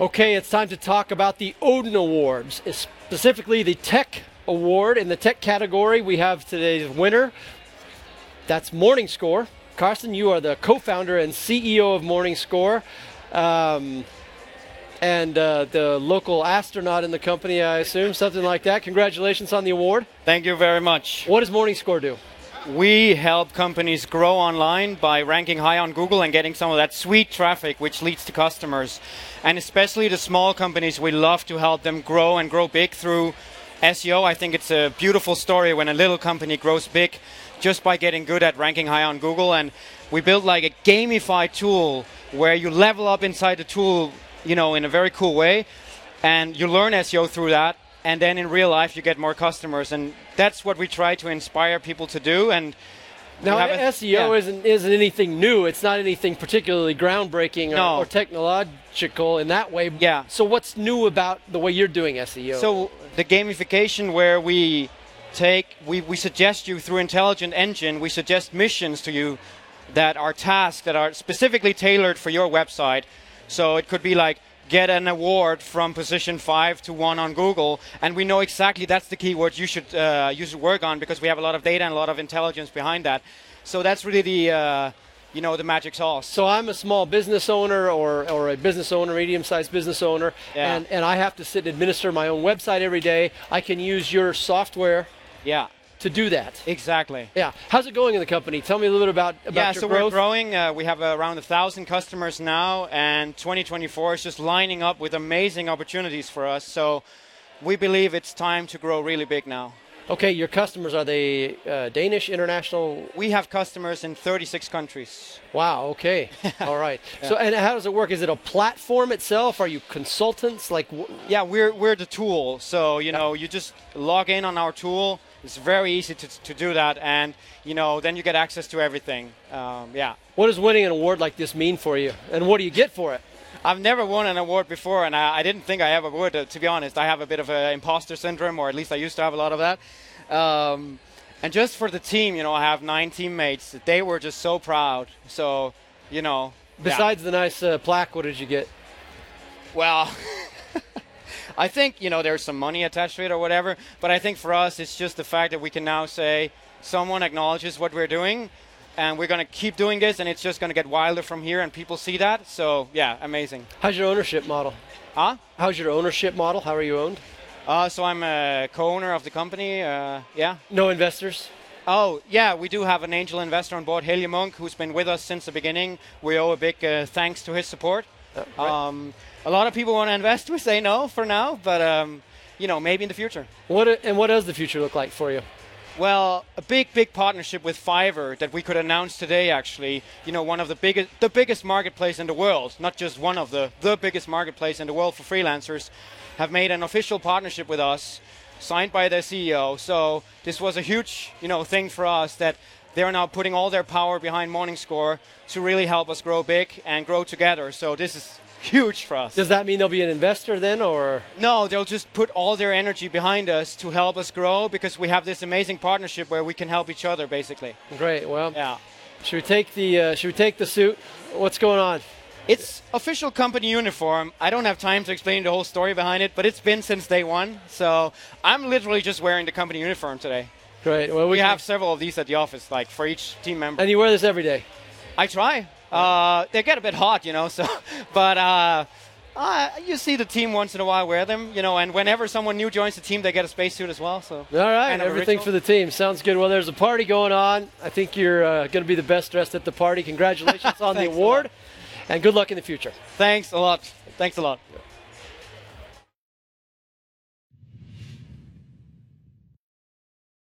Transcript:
Okay, it's time to talk about the Odin Awards, specifically the Tech Award. In the Tech category, we have today's winner. That's Morning Score. Karsten, you are the co-founder and CEO of Morningscore. Um, and uh, the local astronaut in the company, I assume, something like that. Congratulations on the award. Thank you very much. What does Morningscore do? We help companies grow online by ranking high on Google and getting some of that sweet traffic which leads to customers. And especially the small companies, we love to help them grow and grow big through SEO. I think it's a beautiful story when a little company grows big just by getting good at ranking high on Google. And we built like a gamified tool where you level up inside the tool, you know, in a very cool way. And you learn SEO through that and then in real life you get more customers and that's what we try to inspire people to do and now SEO yeah. isn't isn't anything new. It's not anything particularly groundbreaking no. or, or, technological in that way. Yeah. So what's new about the way you're doing SEO? So the gamification where we take we, we suggest you through intelligent engine, we suggest missions to you that are tasks that are specifically tailored for your website. So it could be like get an award from position five to one on Google, and we know exactly that's the keyword you should uh, you should work on because we have a lot of data and a lot of intelligence behind that. So that's really the uh, you know the magic sauce. So I'm a small business owner or, or a business owner, medium-sized business owner, yeah. and, and I have to sit and administer my own website every day. I can use your software. Yeah to do that. Exactly. Yeah. How's it going in the company? Tell me a little bit about, about yeah, so growth. we're growing. Uh, we have around a thousand customers now, and 2024 is just lining up with amazing opportunities for us. So we believe it's time to grow really big now. Okay, your customers are they uh, Danish, international? We have customers in 36 countries. Wow. Okay. All right. yeah. So, and how does it work? Is it a platform itself? Are you consultants? Like, yeah, we're we're the tool. So you know, you just log in on our tool it's very easy to, to do that, and you know, then you get access to everything. Um, yeah. What does winning an award like this mean for you, and what do you get for it? I've never won an award before, and I, I didn't think I ever would. Uh, to be honest, I have a bit of an imposter syndrome, or at least I used to have a lot of that. Um, and just for the team, you know, I have nine teammates. They were just so proud. So, you know. Besides yeah. the nice uh, plaque, what did you get? Well. I think you know there's some money attached to it or whatever, but I think for us it's just the fact that we can now say someone acknowledges what we're doing, and we're going to keep doing this, and it's just going to get wilder from here, and people see that. So yeah, amazing. How's your ownership model? Huh? How's your ownership model? How are you owned? Uh, so I'm a co-owner of the company. Uh, yeah. No investors. Oh yeah, we do have an angel investor on board, Helge Monk, who's been with us since the beginning. We owe a big uh, thanks to his support. Right. um, a lot of people want to invest. We say no for now, but um, you know maybe in the future. What and what does the future look like for you? Well, a big, big partnership with Fiverr that we could announce today. Actually, you know, one of the biggest, the biggest marketplace in the world, not just one of the, the biggest marketplace in the world for freelancers, have made an official partnership with us, signed by their CEO. So this was a huge, you know, thing for us that they're now putting all their power behind Morningscore to really help us grow big and grow together. So this is huge for us. Does that mean they'll be an investor then, or? No, they'll just put all their energy behind us to help us grow because we have this amazing partnership where we can help each other, basically. Great. Well, yeah. Should we take the uh, Should we take the suit? What's going on? It's official company uniform. I don't have time to explain the whole story behind it, but it's been since day one. So I'm literally just wearing the company uniform today. Great. Well, we, we have several of these at the office, like for each team member. And you wear this every day. I try. Uh, they get a bit hot, you know. So, but uh, uh, you see the team once in a while wear them, you know. And whenever someone new joins the team, they get a spacesuit as well. So, all right, everything for the team sounds good. Well, there's a party going on. I think you're uh, going to be the best dressed at the party. Congratulations on the award, and good luck in the future. Thanks a lot. Thanks a lot.